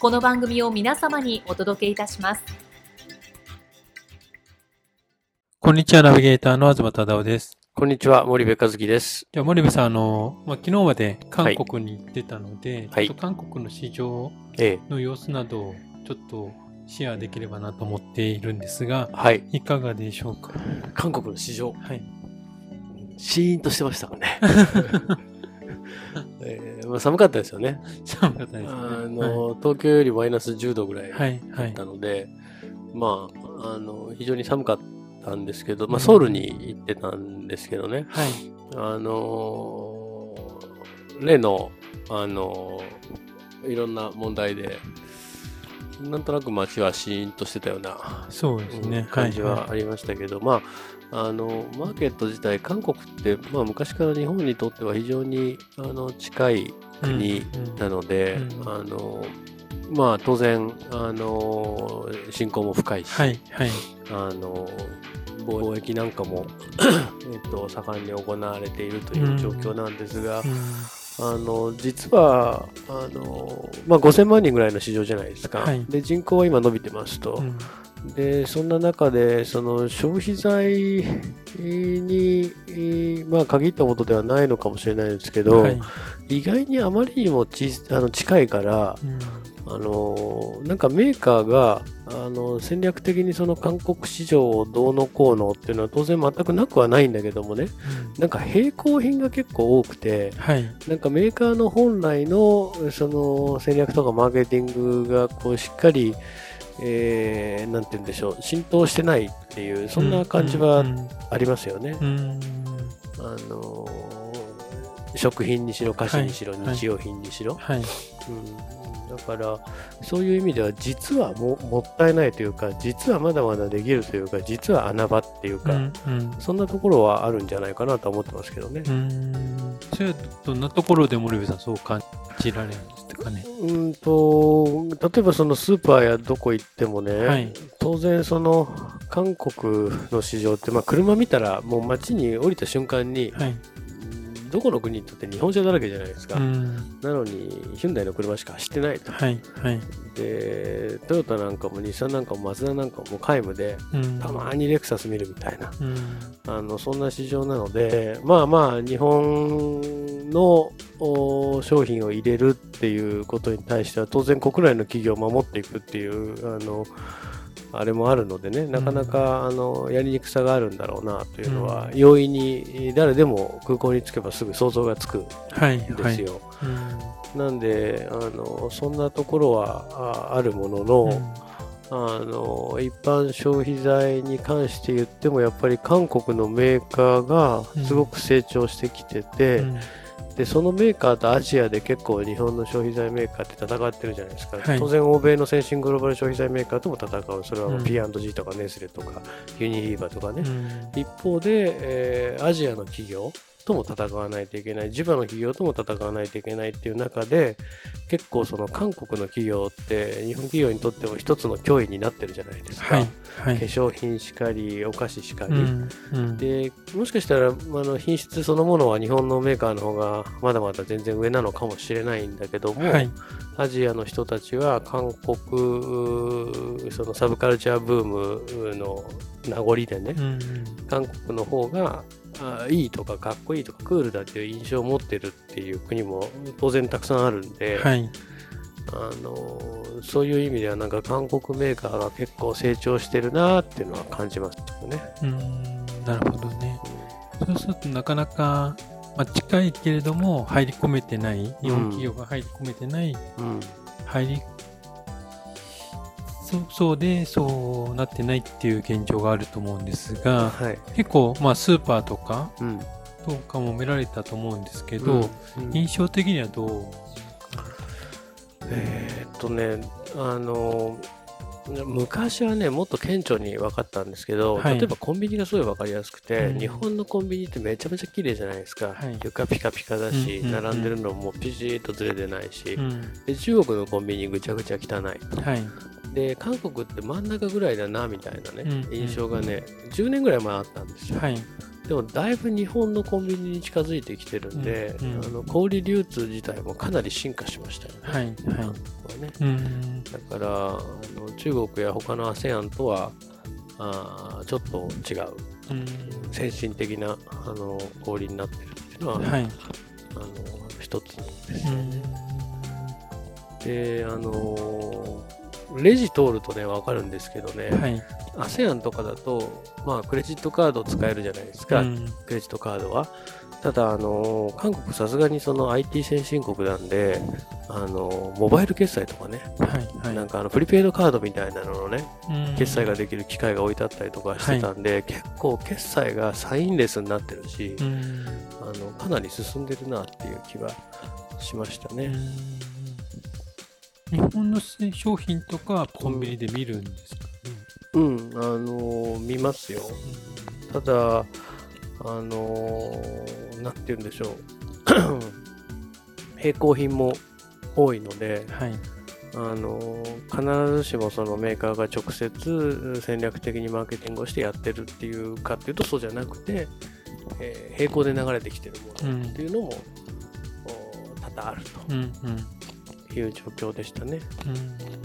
この番組を皆様にお届けいたします。こんにちは、ナビゲーターの東忠夫です。こんにちは、森部和樹です。じゃあ、森部さん、あの、まあ、昨日まで韓国に行ってたので、はい、ちょっと韓国の市場の様子などをちょっとシェアできればなと思っているんですが、はい。いかがでしょうか？韓国の市場。はい。シーンとしてましたかね。えーまあ、寒かったですよね。寒かったです、ね、あの、はい、東京よりマイナス10度ぐらいだったので、はいはい、まあ、あの、非常に寒かったんですけど、まあ、ソウルに行ってたんですけどね、はい、あの、例の、あの、いろんな問題で、なんとなく街はシーンとしてたようなそうですね、感じはありましたけど、まあ、あのマーケット自体、韓国って、まあ、昔から日本にとっては非常にあの近い国なので、うんうん、あのまあ、当然あの信仰も深いし、はいはい、あの貿易なんかもえっと盛んに行われているという状況なんですが、うんあの実はあの、まあ、5000万人ぐらいの市場じゃないですか、はい、で人口は今伸びてますと、うん、でそんな中でその消費財に、まあ、限ったことではないのかもしれないですけど、はい、意外にあまりにもちあの近いから、うん、あのなんかメーカーがあの戦略的にその韓国市場をどうのこうのっていうのは当然全くなくはないんだけどもね、うん、なんか並行品が結構多くて、はい、なんかメーカーの本来のその戦略とかマーケティングがこうしっかりえー、なんて言うんでしょう浸透してないっていうそんな感じはありますよね。あの食品にしろ菓子にしろ、はい、日用品にしろ、はい、うん。だからそういう意味では実はももったいないというか実はまだまだできるというか実は穴場っていうか、うんうん、そんなところはあるんじゃないかなと思ってますけどね。うん。それはどんなところで森部さんそう感じられるんですか？ね。うんと例えばそのスーパーやどこ行ってもね、はい、当然その韓国の市場って、まあ、車見たらもう街に降りた瞬間に、はいどこの国にとって日本車だらけじゃないですか、うん、なのにヒュンダイの車しか走ってないと、はいはい、でトヨタなんかも日産なんかもマツダなんかも皆無で、うん、たまにレクサス見るみたいな、うん、あのそんな市場なのでまあまあ日本の商品を入れるっていうことに対しては当然国内の企業を守っていくっていうあのあれもあるのでね、なかなか、あのやりにくさがあるんだろうなというのは、容易に誰でも空港に着けばすぐ想像がつくんですよ。なんであの、そんなところはあるものの、あの一般消費財に関して言ってもやっぱり韓国のメーカーがすごく成長してきてて、うん。うんでそのメーカーとアジアで結構日本の消費財メーカーって戦ってるじゃないですか、はい、当然欧米の先進グローバル消費財メーカーとも戦う。それは P&G とかネスレとかユニリーバーとかね、うん、一方で、えー、アジアの企業とも戦わないといけない、地場の企業とも戦わないといけないっていう中で、結構その韓国の企業って日本企業にとっても一つの脅威になってるじゃないですか。はいはい、化粧品しかり、お菓子しかり。うんうん、で、もしかしたらあの品質そのものは日本のメーカーの方がまだまだ全然上なのかもしれないんだけども、はい、アジアの人たちは韓国、そのサブカルチャーブームの名残でね、うんうん、韓国の方があいいとかかっこいいとかクールだっていう印象を持ってるっていう国も当然たくさんあるんで、はい、あのそういう意味ではなんか韓国メーカーが結構成長してるなっていうのは感じますよね。うんなるほどね。そうするとなかなか、まあ、近いけれども入り込めてない日本企業が入り込めてない、うん、入りそうそうでそうなってないっていう現状があると思うんですが、はい、結構、まあ、スーパーとか、うん。とかも見られたと思うんですけど、うん。うん、印象的にはどうえー、っとねあの昔はねもっと顕著に分かったんですけど、はい、例えばコンビニがすごい分かりやすくて、うん、日本のコンビニってめちゃめちゃ綺麗じゃないですか、はい、床ピカピカだし、うんうんうん、並んでるのもピシッとずれてないし、うん、で中国のコンビニぐちゃぐちゃ汚いと、はい、で韓国って真ん中ぐらいだなみたいなね、うんうん、印象がね10年ぐらい前あったんですよ、でもだいぶ日本のコンビニに近づいてきてるんで、うんうん、あの小売流通自体もかなり進化しましたよね。はいはい。ね、うん、だからあの中国や他の ASEAN とはあちょっと違う、うん、先進的なあの小売になってるっていうのは、はい、あの一つですよね。であのレジ通るとね分かるんですけどね、はい、ASEAN とかだと、まあ、クレジットカード使えるじゃないですか、うん、クレジットカードは。ただ、あの韓国さすがにその IT 先進国なんで、あのモバイル決済とかね、はいはい、なんかあのプリペイドカードみたいなののね、決済ができる機械が置いてあったりとかしてたんで、はい、結構決済がサインレスになってるし、あのかなり進んでるなっていう気はしましたね。日本の商品とかコンビニで見るんですか？うん、あのー、見ますよ。ただ、あのー、なんて言うんでしょう。並行品も多いので、はい、あのー、必ずしもそのメーカーが直接戦略的にマーケティングをしてやってるっていうかっていうとそうじゃなくて、えー、並行で流れてきてるものっていうのも、うん、多々あるという状況でしたね。うん。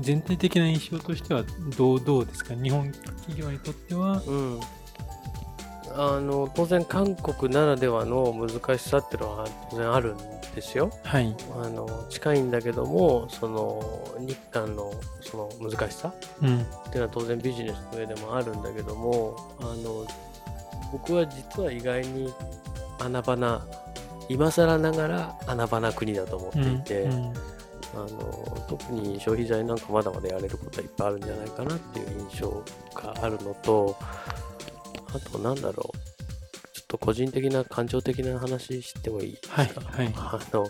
全体的な印象としてはどうどうですか？日本企業にとっては、うん、あの当然韓国ならではの難しさっていうのは当然あるんですよ。はい、あの近いんだけどもその日韓のその難しさ、っていうのは当然ビジネスの上でもあるんだけどもあの僕は実は意外に穴場な今更ながら穴場な国だと思っていて。うんうん。あの特に消費財なんかまだまだやれることはいっぱいあるんじゃないかなっていう印象があるのとあとなんだろう。ちょっと個人的な感情的な話してもいいですか、はいはい、あの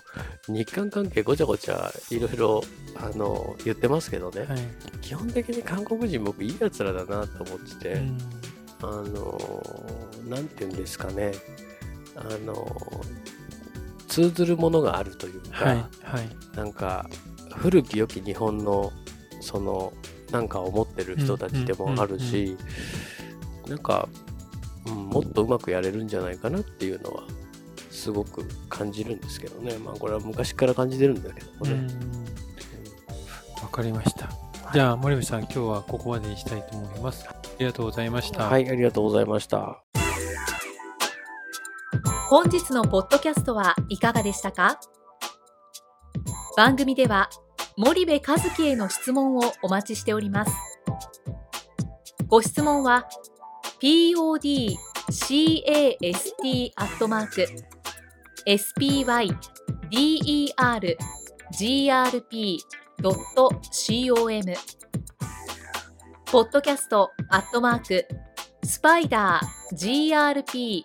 日韓関係ごちゃごちゃいろいろあの言ってますけどね、はい、基本的に韓国人僕いいやつらだなと思ってて、うん、あのなんて言うんですかね。あの通ずるものがあるというか、はいはい、なんか古き良き日本のそのなんかを持ってる人たちでもあるし、なんか、うん、もっとうまくやれるんじゃないかなっていうのはすごく感じるんですけどねまあこれは昔から感じてるんだけどね。わかりました。じゃあ森部さん今日はここまでにしたいと思います。ありがとうございました。はいありがとうございました。本日のポッドキャストはいかがでしたか？番組では森部和樹への質問をお待ちしております。ご質問は podcast アットマーク spydergrp.com ポッドキャストアットマークスパイダー grp